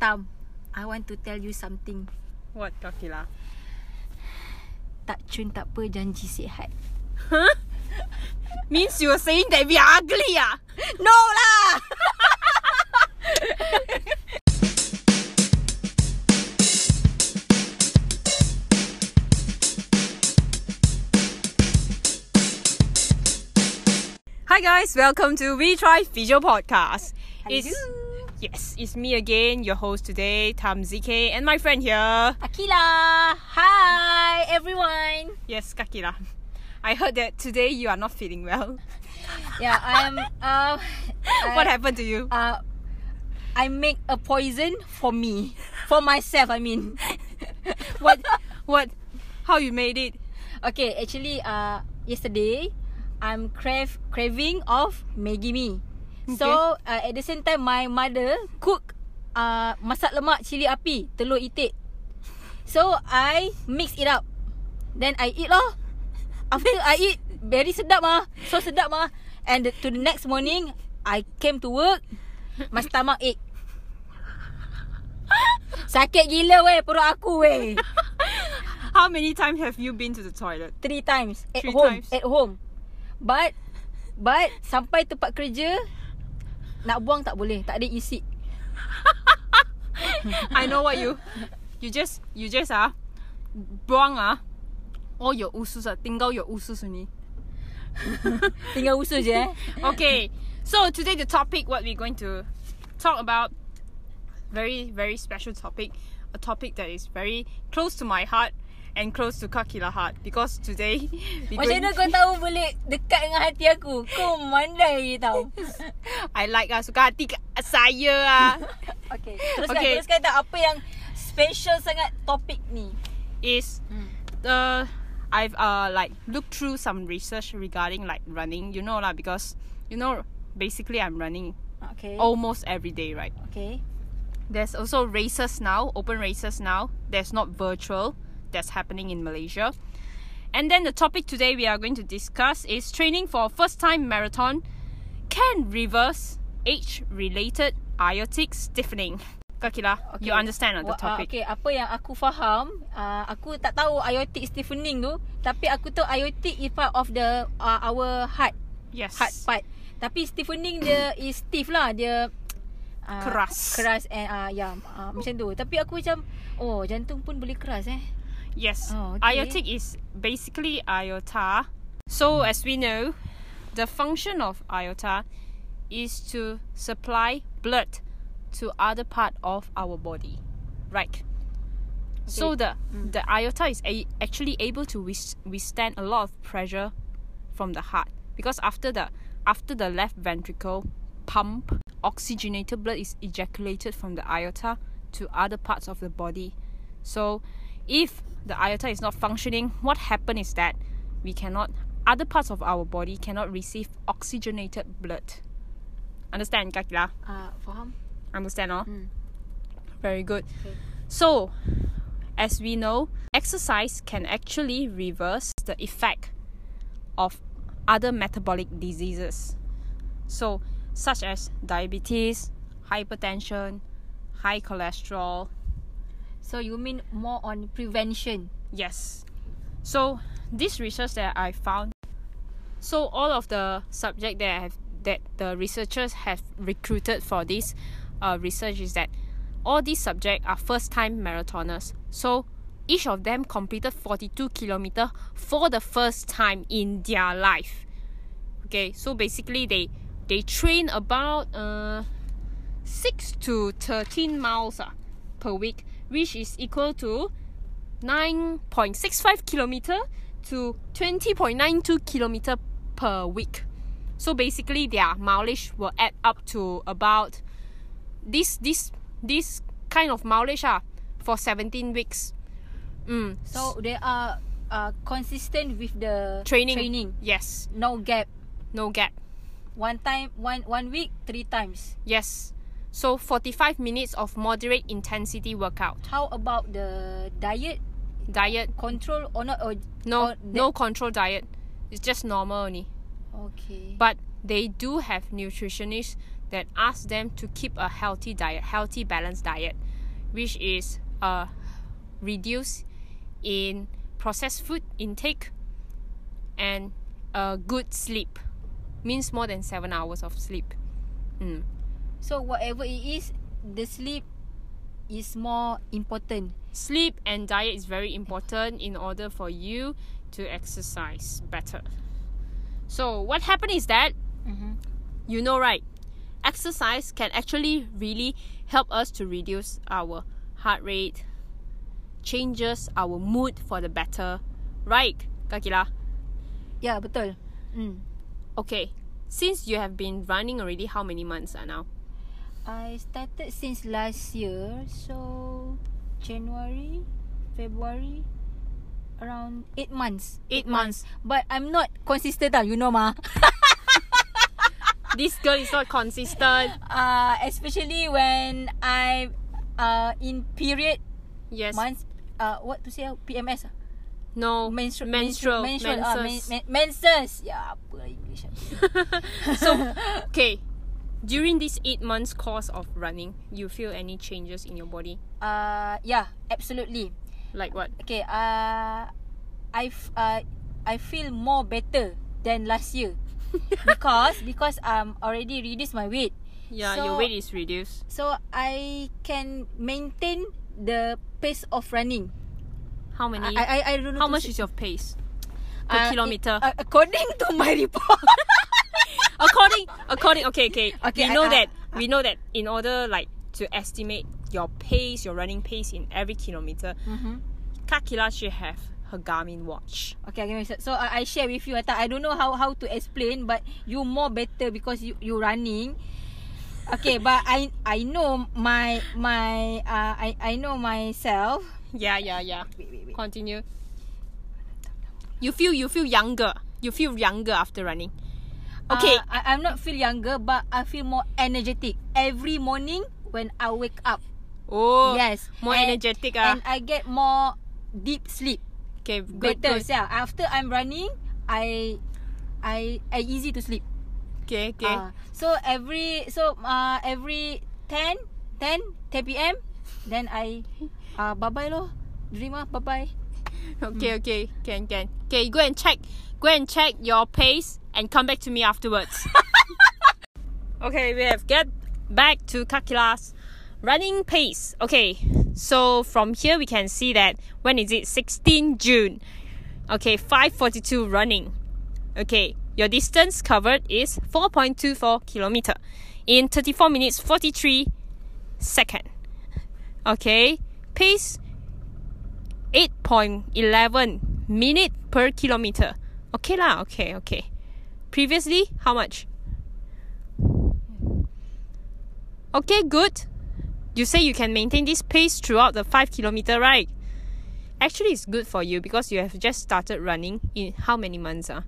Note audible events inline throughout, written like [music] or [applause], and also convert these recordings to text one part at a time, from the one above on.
Tam, I want to tell you something. What, Kakila? Tak cun tak apa janji sihat. Means you were saying that we are ugly, ah? No lah. Hi guys, welcome to We Thrive Physio Podcast. It's Hello. Yes, it's me again, your host today, Tam ZK, and my friend here. Akila. Hi everyone. Yes, Kakila. I heard that today you are not feeling well. [laughs] Yeah, I am uh [laughs] what I- happened to you? uh I make a poison for me. For myself, I mean. [laughs] What? what? How you made it? Okay, actually uh yesterday I'm crave craving of Maggi So uh, at the same time my mother cook uh masak lemak cili api, telur itik. So I mix it up. Then I eat lah. After I eat very sedap ah. So sedap ah. And the, to the next morning I came to work my stomach ache. [laughs] Sakit gila weh perut aku weh. [laughs] How many times have you been to the toilet? Three times at Three home times. at home. But but sampai tempat kerja nak buang tak boleh, tak ada isi. [laughs] I know what you you just you just ah buang ah all your usus ah tinggal your usus only. [laughs] Tinggal usus je eh. [laughs] Okay, so today the topic what we're going to talk about very very special topic, a topic that is very close to my heart and close to Kakila heart because today [laughs] we Macam mana kau tahu boleh dekat dengan hati aku? Kau mandai tau. [laughs] I like ah suka hati saya ah [laughs] okay. Teruskan, Okay. teruskan tak apa yang special sangat topik ni. is Hmm. the I've uh like looked through some research regarding like running, you know lah because you know basically I'm running Okay. almost every day, right? Okay. There's also races now, open races now. There's not virtual that's happening in Malaysia. And then the topic today we are going to discuss is training for first time marathon can reverse age related aortic stiffening. Kakila, you understand on the ah, topic. okay, apa yang aku faham, uh, aku tak tahu aortic stiffening tu, tapi aku tahu aortic is part of the uh, our heart, Yes. heart part. Tapi stiffening dia [coughs] is stiff lah, dia uh, Keras. Keras and uh, ya, yeah, uh, macam tu. Tapi aku macam oh, jantung pun boleh keras eh. Yes. Oh, okay. Aortic is basically aorta. So as we know, the function of aorta is to supply blood to other part of our body. Right. So the Mm. the aorta is a, actually able to wis- withstand a lot of pressure from the heart because after the after the left ventricle pump oxygenated blood is ejaculated from the aorta to other parts of the body. So if the aorta is not functioning, what happen is that we cannot other parts of our body cannot receive oxygenated blood. Understand, Kakila? Uh, faham? Understand, all? Hmm. Very good. Okay. So, as we know, exercise can actually reverse the effect of other metabolic diseases. So, such as diabetes, hypertension, high cholesterol. So you mean more on prevention? Yes. So, this research that I found, so all of the subject that I have that the researchers have recruited for this uh, research is that all these subjects are first time marathoners. So each of them completed 42 kilometer for the first time in their life. Okay, so basically they they train about uh 6 to 13 miles uh, per week, which is equal to 9.65 kilometer to 20.92 kilometer per week. So basically their mileage will add up to about this this this kind of mileage ah for 17 weeks. Mm. So they are uh, consistent with the training. Training. Yes. No gap. No gap. One time, one one week, three times. Yes. So 45 minutes of moderate intensity workout. How about the diet Diet control or not? Or no or no control diet. It's just normal only. Okay. But they do have nutritionists that ask them to keep a healthy diet, healthy balanced diet. which is uh, reduce in processed food intake and a good sleep means more than seven hours of sleep. Mm. So whatever it is, the sleep is more important. Sleep and diet is very important in order for you to exercise better. So what happened is that Mm-hmm. you know right exercise can actually really help us to reduce our heart rate changes our mood for the better right kakila Ya, betul. Hmm. okay since you have been running already how many months are now I started since last year, so January, February, around eight months. eight months But I'm not consistent tau, you know ma. this girl is not consistent [laughs] Uh, especially when I uh in period yes months. Uh, what to say? PMS. ah? no Menstru- menstrual menstrual. Men, menses. men, menses. Ya, apa lah English. [laughs] so okay during this eight months course of running you feel any changes in your body? Uh, yeah, absolutely. like what? Okay, uh, I uh, I feel more better than last year. [laughs] Because because um already reduced my weight, yeah So- your weight is reduced. So I can maintain the pace of running. how many? I I, I don't know how much say- is your pace per uh, kilometer? uh, according to my report. [laughs] according according okay okay, Okay, we know I- I- that we know that in order like to estimate your pace your running pace in every kilometer mm-hmm. kakila should have her garmin watch Okay, okay. So, so I, I share with you. I, I don't know how how to explain, but you more better because you you running. Okay, [laughs] but I I know my my uh I I know myself. yeah yeah yeah Wait wait wait. continue you feel you feel younger you feel younger after running okay Uh, I, I'm not feel younger, but I feel more energetic every morning when I wake up. oh yes, more and- energetic ah and I get more deep sleep. okay good, Better, good. yeah. After I'm running, I I I easy to sleep. okay okay Uh, so every so uh every 10 10 10 p.m. then I uh bye bye lo. Dream ah bye bye. [laughs] Okay, okay, can, can. Okay, go and check. Go and check your pace and come back to me afterwards. [laughs] okay, we have get back to Kakila's running pace. Okay, so from here we can see that when is it? 16 June. Okay, 5:42 running. Okay, your distance covered is 4.24 kilometer in 34 minutes 43 second. Okay, pace 8.11 minute per kilometer. Okay lah, okay, okay. Previously, how much? Okay, good. You say you can maintain this pace throughout the 5 kilometer, right? Actually, it's good for you because you have just started running in how many months? Ah?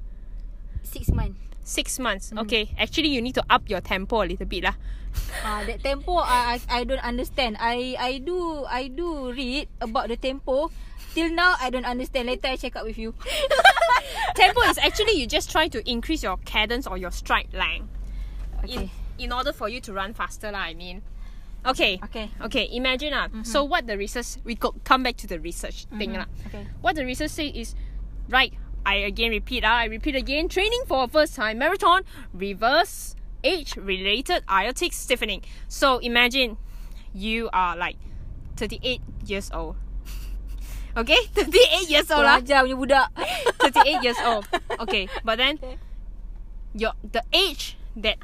6 months. Six months. Okay, actually, you need to up your tempo a little bit lah. Ah, that tempo I, I I don't understand. I I do I do read about the tempo. Till now I don't understand. Later I check up with you. [laughs] tempo is actually you just try to increase your cadence or your stride length. in Okay. in order for you to run faster lah, I mean. Okay. Okay. Okay, imagine ah. So what the research we go, come back to the research thing lah. Okay. What the research say is right, I again repeat ah, I repeat again, training for a first time marathon reverse age related aortic stiffening. So imagine you are like 38 years old. [laughs] Okay, [laughs] 38 years old lah. Pelajar punya budak. [laughs] 38 years old. Okay, but then Okay. your the age that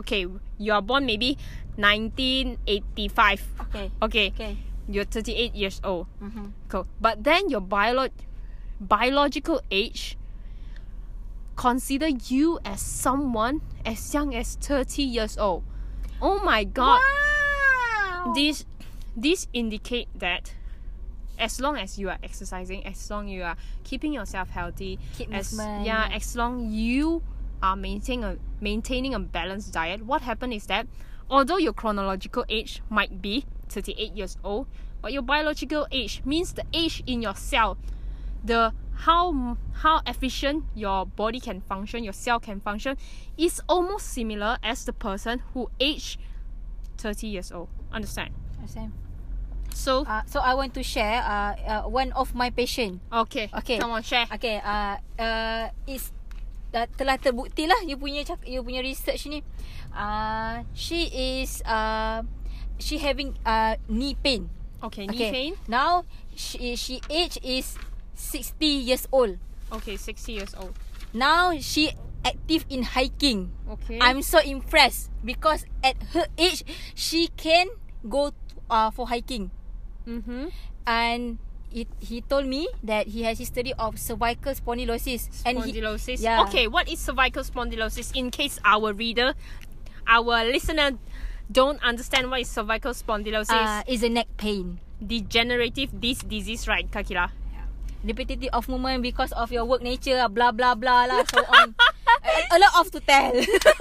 okay you are born maybe 1985. Okay. Okay, Okay. you're 38 years old. Mhm. Cool. But then your biolo- biological age consider you as someone as young as 30 years old. Oh my god. Wow. This this indicate that as long as you are exercising, as long you are keeping yourself healthy, Keep as movement. yeah, as long you are maintaining a maintaining a balanced diet, what happen is that although your chronological age might be 38 years old, but your biological age means the age in your cell, the how how efficient your body can function, your cell can function, is almost similar as the person who aged 30 years old. Understand? Same. So Uh, so I want to share uh, uh, one of my patient. okay, okay. come on, share. Okay, uh, uh, is dah, telah terbukti lah you punya cak, you punya research ni. Uh, she is uh, she having uh, knee pain. Okay, knee pain. Now she she age is 60 years old. Okay, sixty years old. Now she active in hiking. Okay. I'm so impressed because at her age she can go uh, for hiking. Mm-hmm. and it, he told me that he has history of cervical spondylosis and he, Spondylosis. yeah. Okay, what is cervical spondylosis? In case our reader, our listener, don't understand what is cervical spondylosis, uh, is a neck pain degenerative disc disease, right, Kakila? Repetitive of movement because of your work nature blah blah blah lah so on a, a lot of to tell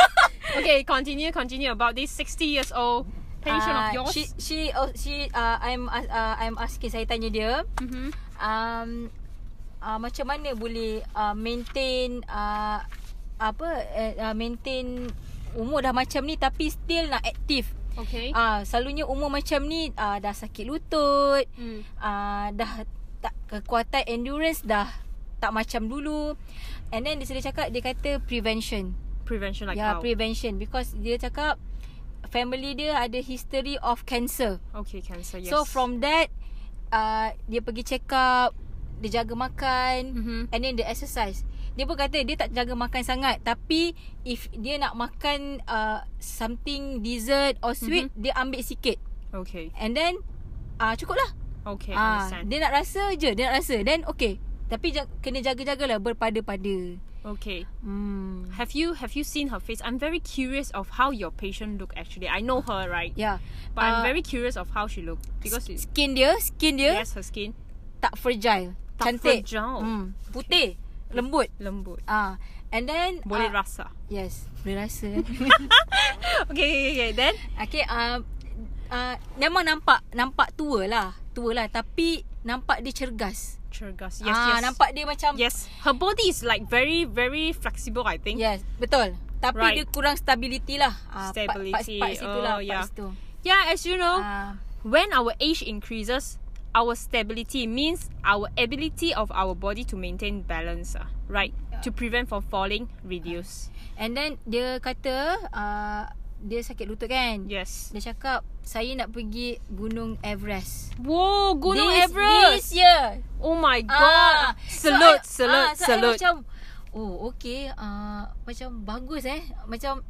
[laughs] okay, continue, continue about this sixty years old patient Uh, of yours. she she oh, she uh, I'm uh, uh, I'm asking saya tanya dia mm-hmm. um uh, macam mana boleh uh, maintain uh, apa uh, uh, maintain umur dah macam ni tapi still nak aktif Okay. Ah, uh, selalunya umur macam ni uh, dah sakit lutut, Mm. uh, dah tak kekuatan endurance dah tak macam dulu. And then dia sudah cakap dia kata prevention. Prevention like ya, how? prevention because dia cakap family dia ada history of cancer. okay, cancer. Yes. So from that uh, dia pergi check up, dia jaga makan Mhm. and then dia exercise. Dia pun kata dia tak jaga makan sangat tapi if dia nak makan uh, something dessert or sweet Mhm. dia ambil sikit. okay, And then uh, cukup lah. Okay, Ah, understand. dia nak rasa je, dia nak rasa. Then okay. Tapi ja- kena jaga-jagalah berpada-pada. Okay. Hmm. Have you have you seen her face? I'm very curious of how your patient look. Actually, I know her, right? Ya. But I'm Ah, very curious of how she look because skin dia, skin dia yes, her skin tak fragile. tak cantik. fragile. Hmm. Putih, lembut. lembut. Ah, and then Boleh ah, rasa. Yes, boleh rasa. [laughs] Okay, okay, okay. Then okay, uh, uh, memang nampak nampak tua lah, tua lah. Tapi nampak dia cergas. cergas. Yes, ah, yes. nampak dia macam Yes, her body is like very, very flexible. I think. Yes, betul. Tapi Right. dia kurang stability lah. Ah, part- Stability, Part, part, situ lah, oh, part yeah. situ. Yeah, as you know, Ah, when our age increases, our stability means our ability of our body to maintain balance, ah, right? To prevent from falling, reduce. and then dia kata uh, dia sakit lutut kan. Yes. Dia cakap saya nak pergi Gunung Everest. Whoa, Gunung this, Everest! This year. Oh my Ah, god! so salute, I- salute, ah, so I salute. macam oh okay uh, macam bagus eh. Macam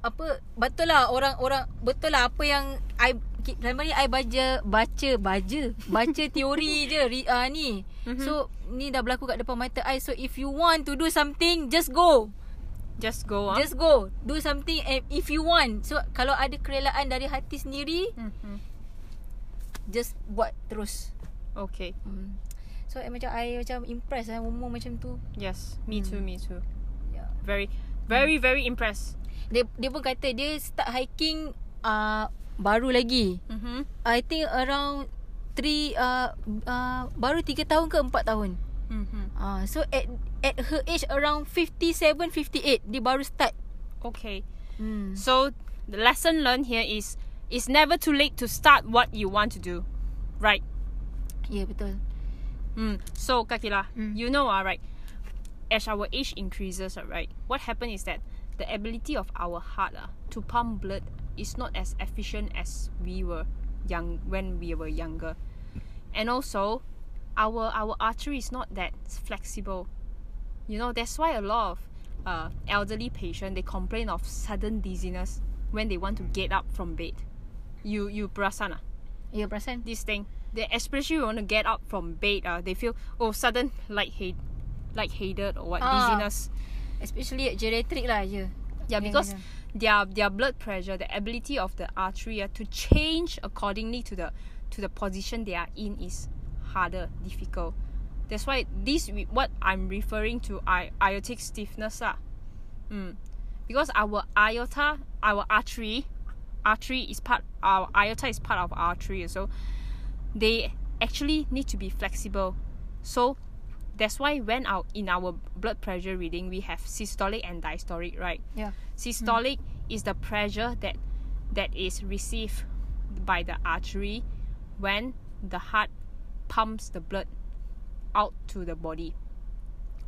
apa betul lah orang-orang betul lah apa yang I selama ni I baca baca baca baca [laughs] teori je uh, ni. Mhm. So ni dah berlaku kat depan mata I so if you want to do something just go. Just go on. Just go. Do something and if you want. So kalau ada kerelaan dari hati sendiri Mhm. just buat terus. Okay. Hmm. So I macam I macam impressed lah umur macam tu. Yes, me too, Hmm. me too. Yeah. Very, very, very impressed. Dia dia pun kata dia start hiking uh, baru lagi. Mm-hmm. I think around 3 uh, uh, baru 3 tahun ke 4 tahun. Mm-hmm. Uh, so at at her age around 57 58 dia baru start. Okay. Hmm. So the lesson learned here is it's never too late to start what you want to do, right? Ya yeah, betul. Mm. So Kakila, Mm. you know, all right. As our age increases, all right, what happens is that the ability of our heart uh, to pump blood is not as efficient as we were young when we were younger, and also our our artery is not that flexible. You know, that's why a lot of uh, elderly patient they complain of sudden dizziness when they want to get up from bed. You you ah? Ya yeah, this thing. They especially want to get up from bed. Uh, they feel oh sudden lighthead, lightheaded or what Ah. dizziness. Especially at geriatric lah je. Yeah, because their their blood pressure, the ability of the artery uh, to change accordingly to the to the position they are in is harder, difficult. That's why this what I'm referring to I aortic stiffness ah. Mm. Because our aorta, our artery, artery is part our aorta is part of artery, so they actually need to be flexible. So that's why when our in our blood pressure reading we have systolic and diastolic, right? Yeah. Systolic is the pressure that that is received by the artery when the heart pumps the blood out to the body.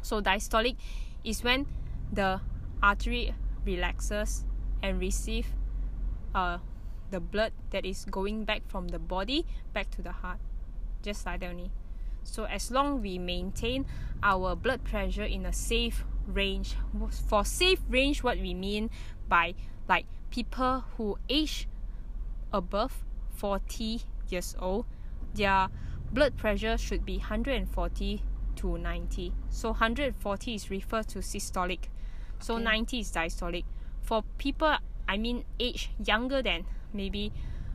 So diastolic is when the artery relaxes and receive uh, the blood that is going back from the body back to the heart. Just like that only. So as long we maintain our blood pressure in a safe range. For safe range, what we mean by like people who age above 40 years old, their blood pressure should be 140 to 90. So 140 is referred to systolic. So Okay. 90 is diastolic. For people, I mean age younger than maybe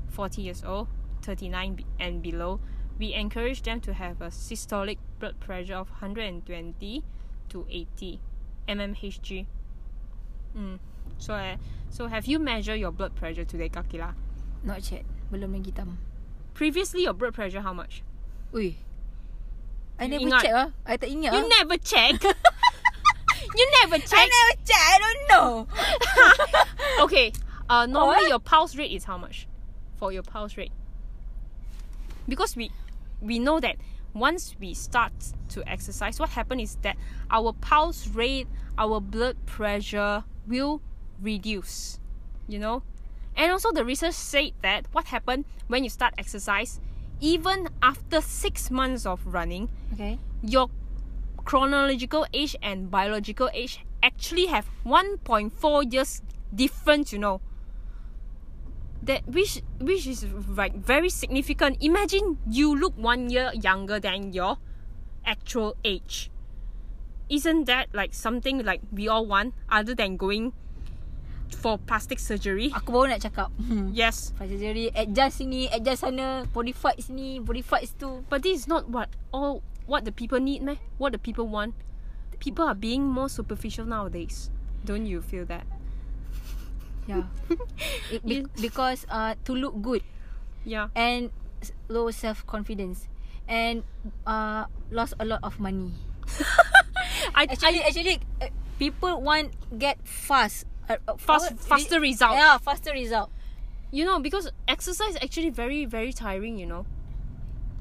40 years old, 39 and below, we encourage them to have a systolic blood pressure of 120 to 80 mmHg. Mm. So, uh, so have you measured your blood pressure today, Kakila? Not yet. Belum lagi tam. Previously, your blood pressure how much? Ui. I never ingat? check ah. I tak ingat. You ah. never check. [laughs] you never I check. never check. I don't know. [laughs] okay. Uh, normally your pulse rate is how much? For your pulse rate. Because we we know that once we start to exercise, what happens is that our pulse rate, our blood pressure will reduce. You know? And also the research said that what happened when you start exercise, even after six months of running, Okay. your chronological age and biological age actually have 1.4 years difference you know. That which which is like very significant. Imagine you look one year younger than your actual age. Isn't that like something like we all want other than going for plastic surgery Aku baru nak cakap. Hmm. yes Fast surgery, adjust sini, adjust sana, body fight sini, body fight tu. But this is not what all what the people need, meh? What the people want. People are being more superficial nowadays. Don't you feel that? Yeah. [laughs] It, be, because uh to look good Yeah. and low self confidence and uh lost a lot of money. [laughs] I, Actually, I actually, uh, people want get fast, Fast- faster result. Yeah, faster result. you know because exercise actually very very tiring. You know.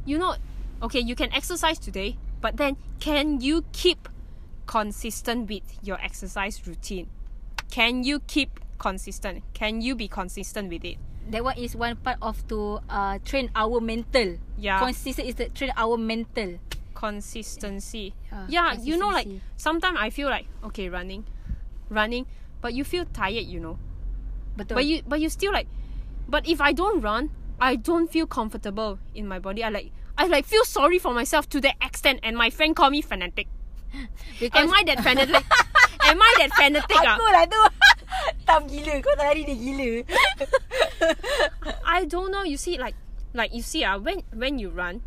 You know, okay, you can exercise today, but then can you keep consistent with your exercise routine? Can you keep consistent? Can you be consistent with it? That one is one part of to uh train our mental. Yeah. Consistent is to train our mental. consistency. Yeah, Yeah, you know, like sometimes I feel like okay, running, running, but you feel tired, you know. Betul. But you, but you still like, but if I don't run, I don't feel comfortable in my body. I like, I like feel sorry for myself to the extent, and my friend call me fanatic. [laughs] because Am I that fanatic? [laughs] Am I that fanatic? ah? Aku lah tu. [laughs] Tam gila kau tak hari dia gila. I don't know. You see, like, like you see, ah, when when you run,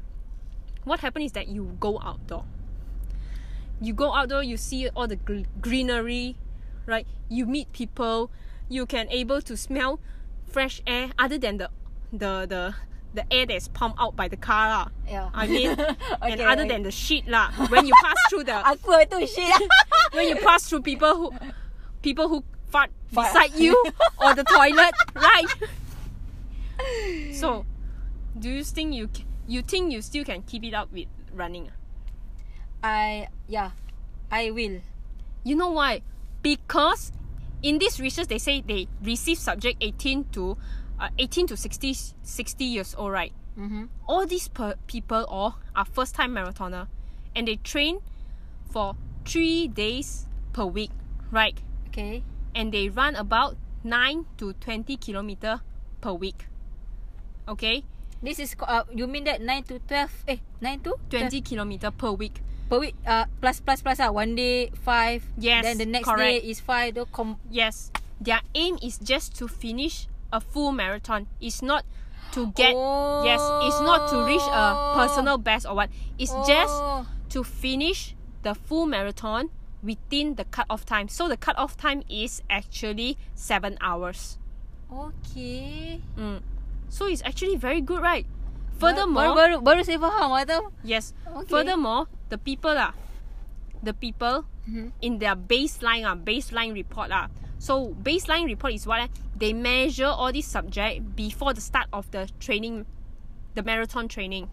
what happens is that you go outdoor. You go outdoor, you see all the gr- greenery, right? You meet people. You can able to smell fresh air other than the the the the air that's pumped out by the car lah. Yeah. I mean, [laughs] and other okay. than the shit lah. When you pass through the Aku lah tu shit. [laughs] when you pass through people who people who fart Fart. beside you or the toilet, [laughs] right? So, do you think you you think you still can keep it up with running? I yeah. I will. You know why? Because in this research they say they receive subject 18 to uh, 18 to 60 60 years old, right? Mm-hmm. all these per- people all are first time marathoner and they train for three days per week right Okay. and they run about 9 to 20 kilometer per week okay This is uh, you mean that 9 to 12 eh 9 to 20 kilometer per week per week uh plus plus plus ah one day 5 Yes, then the next correct. day is 5 the com- yes their aim is just to finish a full marathon it's not to get yes it's not to reach a personal best or what it's just Oh. to finish the full marathon within the cut-off time. So the cut-off time is actually seven hours. Okay. Mm. So it's actually very good, right? Baru, Furthermore, baru baru saya faham ah tu. yes. Okay. Furthermore, the people ah, the people Mhm. in their baseline ah, baseline report ah. So baseline report is what? eh? They measure all these subject before the start of the training the marathon training.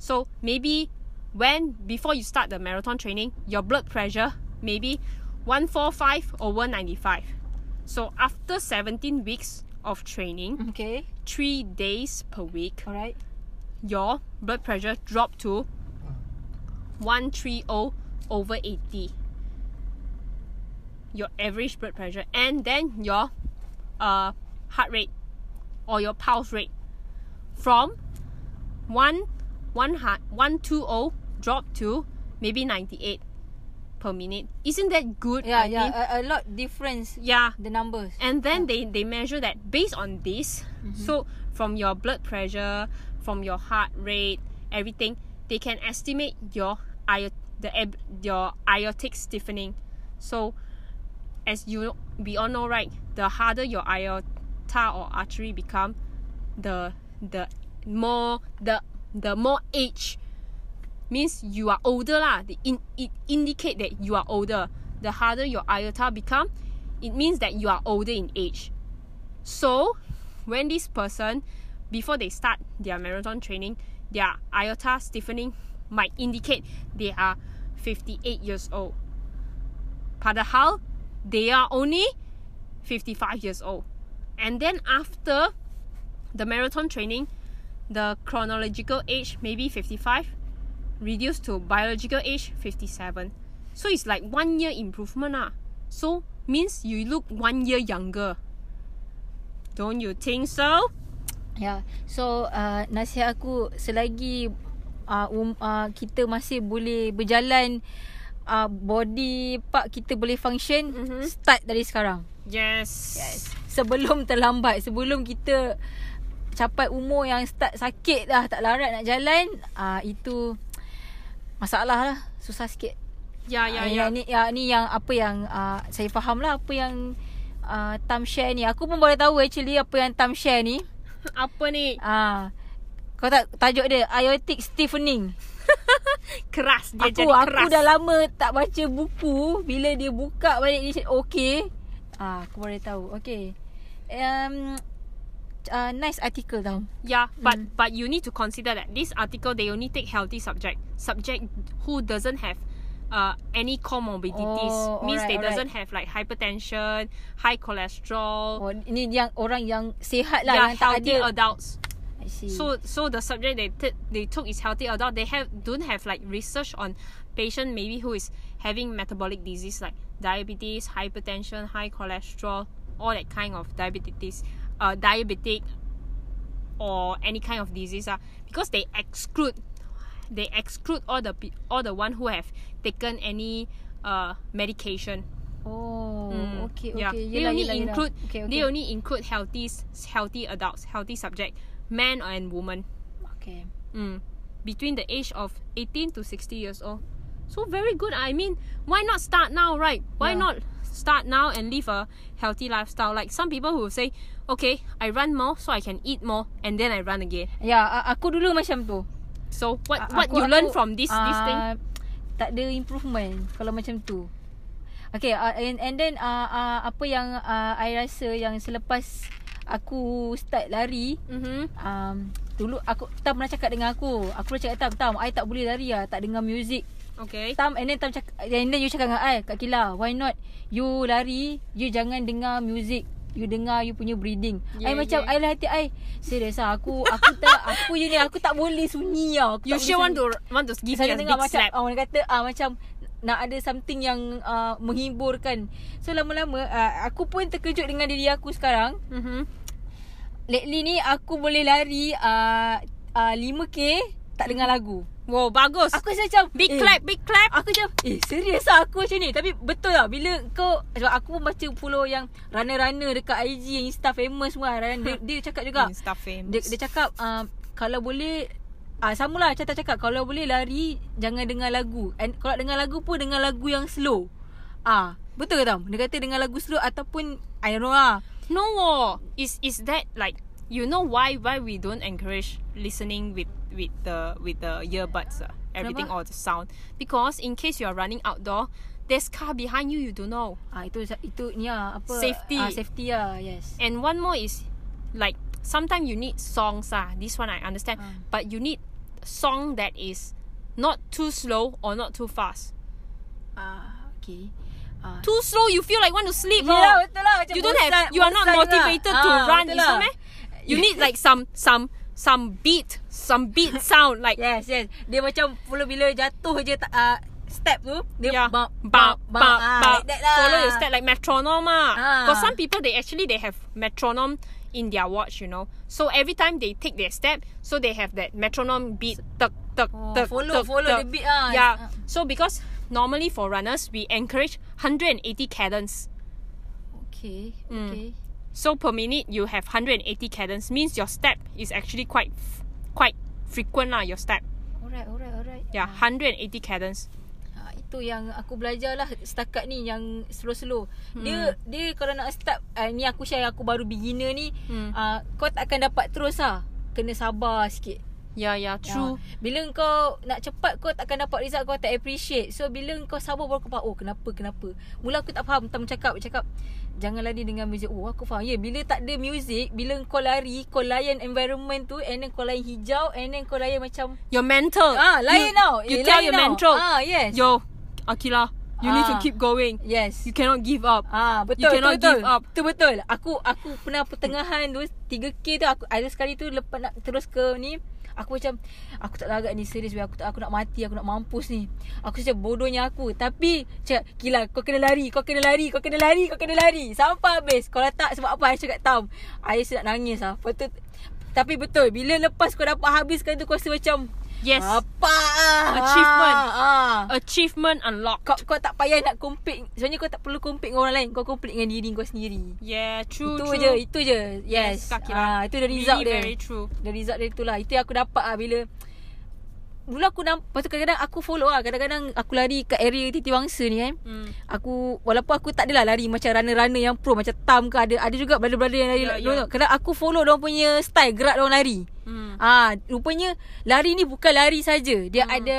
So maybe when before you start the marathon training, your blood pressure maybe 145 or 195. So after 17 weeks of training, Okay. 3 days per week, Alright. Your blood pressure dropped to 130 over 80. Your average blood pressure and then your uh, heart rate or your pulse rate from 1 one heart 120 drop to maybe 98 per minute. Isn't that good? Yeah, I yeah. A, a lot difference yeah. the numbers. and then they, they measure that based on this so from your blood pressure from your heart rate everything they can estimate your iot the ab- your aortic stiffening so as you we all know right the harder your aorta or artery become the the more the the more age means you are older lah. The in, it indicate that you are older. The harder your aorta become, it means that you are older in age. So, when this person, before they start their marathon training, their aorta stiffening might indicate they are 58 years old. Padahal, they are only 55 years old. And then after the marathon training, the chronological age maybe 55 reduced to biological age 57 so it's like one year improvement ah. so means you look one year younger don't you think so Ya. So uh, nasihat aku selagi uh, um, uh, kita masih boleh berjalan uh, body part kita boleh function Mhm. start dari sekarang. yes Yes. Sebelum terlambat, sebelum kita capai umur yang start sakit dah, tak larat nak jalan, uh, itu masalah lah. Susah sikit. ya ya Ah, ya Yang ni, yang ni yang apa yang uh, saya faham lah apa yang uh, Tam share ni. Aku pun baru tahu actually apa yang Tam share ni. [laughs] apa ni Ah. Kau tak tajuk dia aortic stiffening. [laughs] keras dia aku jadi aku keras dah lama tak baca buku. Bila dia buka balik dia okey. Ah, aku baru tahu. Okey. Um uh, nice article tau. yeah but Mm. but you need to consider that this article they only take healthy subject subject who doesn't have uh, any comorbidities Oh, means they alright, doesn't have like hypertension high cholesterol Oh, ini yang orang yang sihat lah yeah, yang tak healthy ada. adults I see. So so the subject they t- they took is healthy adult. They have don't have like research on patient maybe who is having metabolic disease like diabetes, hypertension, high cholesterol, all that kind of diabetes, uh, diabetic, or any kind of disease ah because they exclude they exclude all the pe- all the one who have taken any uh medication. oh, Mm, okey yeah. okey. They Yelah, only yelah, yelah. include okay, okay. they only include healthy healthy adults, healthy subject, men and women. Okay. Mm. Between the age of 18 to 60 years old. So very good. I mean, why not start now, right? Why Yeah. not start now and live a healthy lifestyle? Like some people who say, okay, I run more so I can eat more and then I run again. Ya, a- aku dulu macam tu. So what A- what aku- you learn aku, from this this thing? ah, Tak ada improvement kalau macam tu. Okay, uh, and, and then uh, uh, apa yang uh, I rasa yang selepas aku start lari, Mm-hmm. um, dulu aku Tam pernah cakap dengan aku. Aku pernah cakap Tam, Tam, I tak boleh lari lah, tak dengar music. Okay. Tam and then Tam cakap and then you cakap dengan I, Kak Kila, why not you lari, you jangan dengar music. You dengar you punya breathing. Yeah, I macam yeah. I lah hati I. Serius lah aku aku tak [laughs] aku je ni aku tak boleh sunyi. Aku You sure want to want to give me Saya a dengar big macam slap? ah, orang kata ah macam nak ada something yang uh, menghiburkan. So lama-lama uh, aku pun terkejut dengan diri aku sekarang. Mm-hmm. Lately ni aku boleh lari uh, uh, 5k tak dengar lagu. Wow, bagus. Aku rasa macam big eh, clap, big clap. Aku macam Eh serius lah aku macam ni Tapi betul lah Bila kau Sebab aku pun baca follow yang Runner-runner dekat IG Yang Insta famous semua kan dia, [laughs] dia cakap juga Insta famous. dia, dia cakap uh, Kalau boleh Ah sama lah macam tak cakap Kalau boleh lari Jangan dengar lagu And kalau dengar lagu pun Dengar lagu yang slow Ah Betul ke Tam? Dia kata dengar lagu slow Ataupun I don't know lah No, is is that like you know why why we don't encourage listening with with the with the earbuds, uh, everything or the sound? Because in case you are running outdoor, there's car behind you, you don't know. Ah Itu itu ni lah apa Safety. ah, Safety lah Yes And one more is like sometimes you need songs ah. This one I understand, Ah. but you need song that is not too slow or not too fast. Ah, okay. Ah. Too slow, you feel like want to sleep. Yelah, oh. betul lah. You don't have. You are not motivated to Ah, run, is lah. it? You need like some some some beat, some beat [laughs] sound like Yes, yes. Dia macam follow bila jatuh je tak uh, step tu, dia yeah, bump, bump, bump, bump, ah, bump. like that lah. Follow your step like metronome ah. Ah. Because some people they actually they have metronome in their watch, you know. So every time they take their step, so they have that metronome beat, tuk tuk Oh, tuk. follow- tuk, follow tuk. the beat ah. Yeah. Ah. So because normally for runners we encourage 180 cadence. Okay, Mm. So per minute you have 180 cadence means your step is actually quite f- quite frequent lah your step. Alright, alright, alright. Yeah, 180 cadence. Ha, itu yang aku belajar lah setakat ni yang slow-slow. Dia dia kalau nak start uh, ni aku share aku baru beginner ni Hmm. uh, kau tak akan dapat terus lah. Kena sabar sikit. Yeah, yeah, true. Ya. Bila kau nak cepat kau takkan dapat result kau tak appreciate. So bila kau sabar baru kau faham oh kenapa kenapa. Mula aku tak faham tentang cakap cakap jangan lari dengan muzik. Oh aku faham. Ya yeah, bila tak ada muzik, bila kau lari, kau layan environment tu and then kau layan hijau and then kau layan macam Your mental. ah lain you, tau. You Eh, tell your mental. Ah yes. Yo, Akila, you need to Ah. keep going. Yes. You cannot give up. Ah betul You cannot betul, give betul. up. Betul betul. Aku aku pernah pertengahan tu 3K tu aku ada sekali tu lepas nak terus ke ni Aku macam Aku tak larat ni serius. Aku tak aku nak mati Aku nak mampus ni. Aku macam bodohnya aku. Tapi Cakap Gila kau kena lari Kau kena lari Kau kena lari Kau kena lari. Sampai habis. Kalau tak sebab apa? Saya cakap Tam saya nak nangis lah. Lepas tu Tapi betul Bila lepas kau dapat habiskan tu Kau rasa macam Yes. Apa Achievement. ah. Achievement unlocked. Kau, kau tak payah nak compete Sebenarnya kau tak perlu compete dengan orang lain Kau compete dengan diri kau sendiri Yeah, true, itu true. je, itu je. Yes. Kira. Ah, itu the result really dia. very true. The result dia itulah. Itu yang aku dapat ah bila Mula aku nampak Lepas tu kadang-kadang aku follow lah Kadang-kadang aku lari kat area Titi Wangsa ni kan Mm. Aku Walaupun aku tak adalah lari Macam runner-runner yang pro Macam Tam ke ada Ada juga brother-brother yang lari Ya, yeah, ya. yeah. Kadang aku follow Diorang punya style Gerak diorang lari Mm. Ah, Rupanya Lari ni bukan lari saja Dia Hmm. ada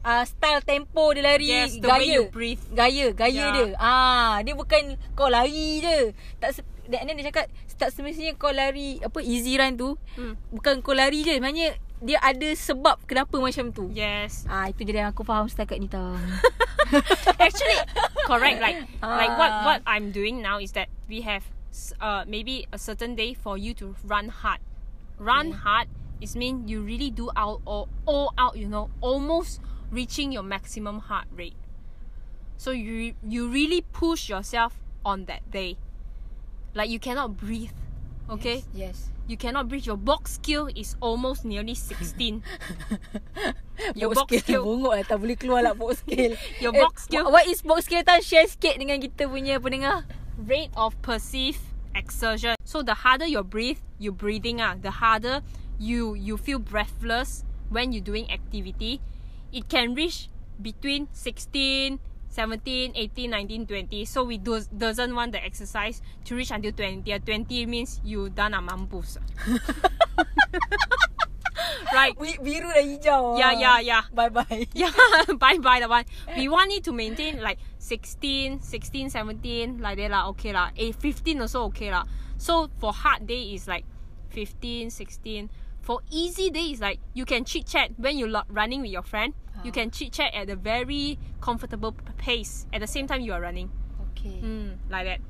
uh, Style tempo dia lari Yes, the Gaya way you breathe. Gaya Gaya Ya. dia Ah, Dia bukan Kau lari je Tak se- Dan dia cakap Tak semestinya kau lari Apa easy run tu Mm. Bukan kau lari je Sebenarnya Dia ada sebab Kenapa macam tu Yes. Ah Itu je yang aku faham setakat ni tau [laughs] Actually, correct. Like, like what what I'm doing now is that we have uh maybe a certain day for you to run hard. Run hard is mean you really do out all, all out. You know, almost reaching your maximum heart rate. So you you really push yourself on that day. Like you cannot breathe. Okay. Yes, You cannot breathe. Your box skill is almost nearly 16. yes. [laughs] Your box skill skill- Bongok lah Tak boleh keluar lah box [laughs] skill Your Eh, box skill- What is box skill Tan share sikit Dengan kita punya pendengar rate of perceived exertion. So the harder you breathe, you breathing ah, the harder you you feel breathless when you're doing activity. It can reach between 16, 17, 18, 19, 20. So we do, doesn't want the exercise to reach until 20. 20 means you done a mampus. [laughs] right. We, Biru dan hijau [laughs] Yeah, [laughs] yeah, yeah. Bye bye yeah, bye bye that one. We want it to maintain like 16, 16, 17, like that lah, okay lah. Eh, 15 also okay lah. So for hard day is like 15, 16. For easy day is like you can chit chat when you lo- running with your friend. You can chit chat at a very comfortable pace. At the same time you are running. Okay Mm, like that.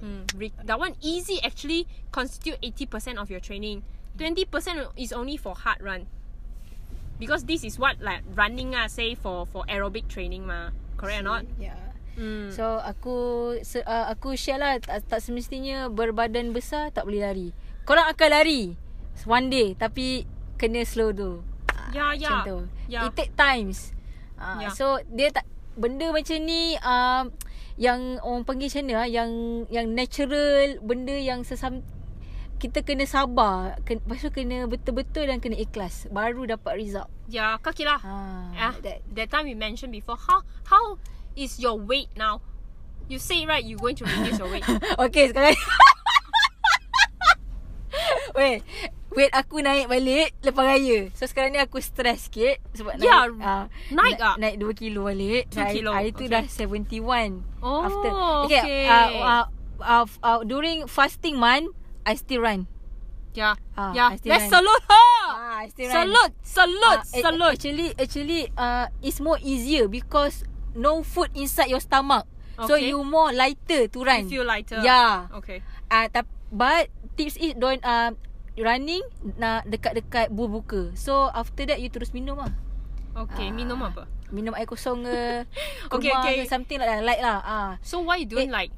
Mm. Re- that one easy actually constitute 80% of your training. 20% is only for hard run. Because this is what like running ah say for for aerobic training ma. Correct or not? Yeah Mm. So aku se, uh, aku share lah tak, tak semestinya berbadan besar tak boleh lari. Korang akan lari one day tapi kena slow tu. Ah, Ya, Macam ya. tu. Ya. It take times. Uh, Ya. So dia tak benda macam ni um, yang orang panggil macam mana ah, yang yang natural benda yang sesam kita kena sabar kena, Lepas tu kena betul-betul dan kena ikhlas Baru dapat result Yeah, kakilah. ha, Ah, that, that time we mentioned before. How how is your weight now? You say right, you're going to reduce your weight. [laughs] Okay sekarang [laughs] Wait Weight aku naik balik Lepas raya So sekarang ni aku stress sikit Sebab Ya, naik ah, naik na- ah? Naik 2 kilo balik Two Hari- kilo, Hari tu okay. dah 71 Oh, okay, okay. uh, uh, uh, uh, During fasting month I still run Yeah. Ah, yeah. I still Let's run. salute her. Ah, I still run. salute, salute, Ah, a- salute. Actually, actually, uh, it's more easier because no food inside your stomach. So Okay. you more lighter to run. You feel lighter. Yeah. Okay. Ah, uh, but tips is don't uh, running na dekat-dekat berbuka. So after that you terus minum lah. Okay. Ah. minum apa? Minum air kosong ke, [laughs] Okay, kurma okay. ke, something like that, light lah. Ah, So why you don't It- like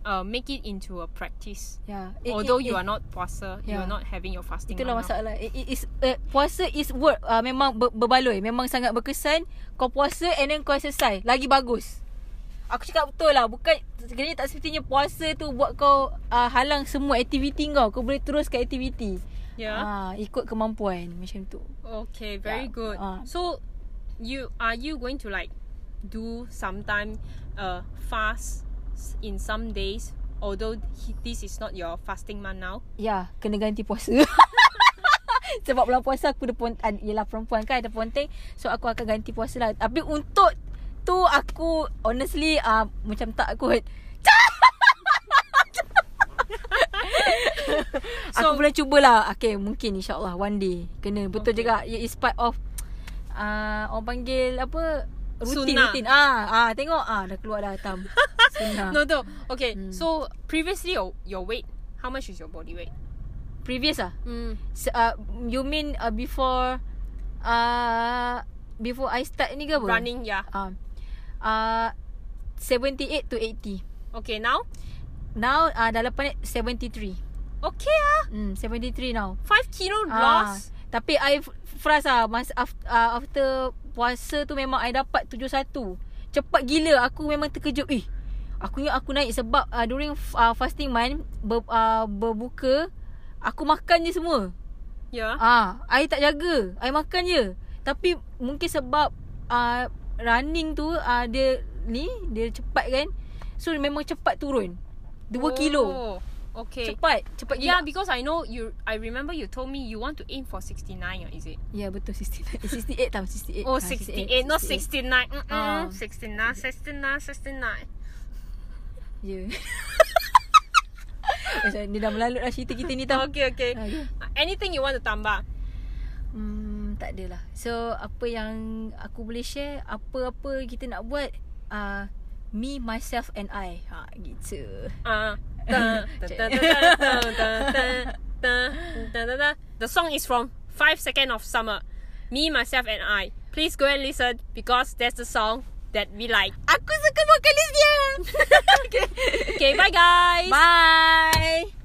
uh, make it into a practice? yeah. It- Although it- you it- are not puasa, you Yeah. are not having your fasting. Itulah now. masalah. It, it is uh, puasa is work uh, memang ber, berbaloi, memang sangat berkesan. Kau puasa and then kau exercise, lagi bagus. Aku cakap betul lah Bukan Sebenarnya tak sepatutnya puasa tu Buat kau uh, Halang semua aktiviti kau Kau boleh teruskan aktiviti Yeah. Ah, Ikut kemampuan Macam tu Okay, very Yeah. good. Ah. So, you are you going to like do sometime uh fast in some days? Although he, this is not your fasting month now. Ya Kena ganti puasa [laughs] Sebab bulan puasa aku ada pon, uh, Yelah perempuan kan ada ponteng So aku akan ganti puasa lah Tapi untuk Tu aku Honestly uh, Macam tak kot [laughs] So- Aku boleh cubalah Okay mungkin insyaAllah One day Kena betul Okay. juga It is part of uh, Orang panggil Apa Rutin Sunnah. rutin ah, ah Tengok ah Dah keluar dah hitam [laughs] Sunnah No, no. Okay, Hmm. so previously your, your weight, how much is your body weight? Previous ah Mm. S- uh, You mean uh, before uh, Before I start ni ke apa? Running, yeah. uh, uh, 78 to 80 Okay, now? Now uh, dah lepas ni 73 Okay ah. hmm, 73 now 5 kilo Ah, loss. Tapi I frust lah mas, after, uh, after puasa tu memang I dapat 71 Cepat gila Aku memang terkejut Eh Aku ingat aku naik sebab uh, During uh, fasting month ber, uh, Berbuka Aku makan je semua Yeah. Ah, I tak jaga. I makan je. Tapi mungkin sebab uh, running tu uh, dia ni dia cepat kan. So memang cepat turun. 2 oh. kilo. Okay. Cepat, cepat Yeah, gila. because I know you. I remember you told me you want to aim for 69, or is it? Yeah, betul 69. Eh, 68 tau 68. Oh, Ah, 68, not 69. Mm-mm. Ah. 69, 69, 69. Ya. [laughs] Macam dia dah melalut lah cerita kita ni tau. Okay, okay. Ah, ya. Anything you want to tambah? Hmm, tak adalah So apa yang aku boleh share Apa-apa kita nak buat uh, Me, myself and I. Ha, Gitu. The song is from 5 Seconds of Summer. Me, Myself and I. Please go and listen Because that's the song That we like. Aku suka vocalist dia. [laughs] Okay. Okay bye guys. Bye.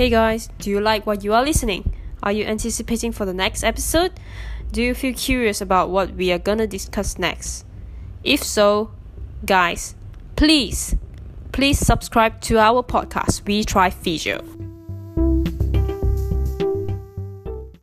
Hey guys, do you like what you are listening? Are you anticipating for the next episode? Do you feel curious about what we are gonna discuss next? If so, guys, please, please subscribe to our podcast, We Thrive Physio.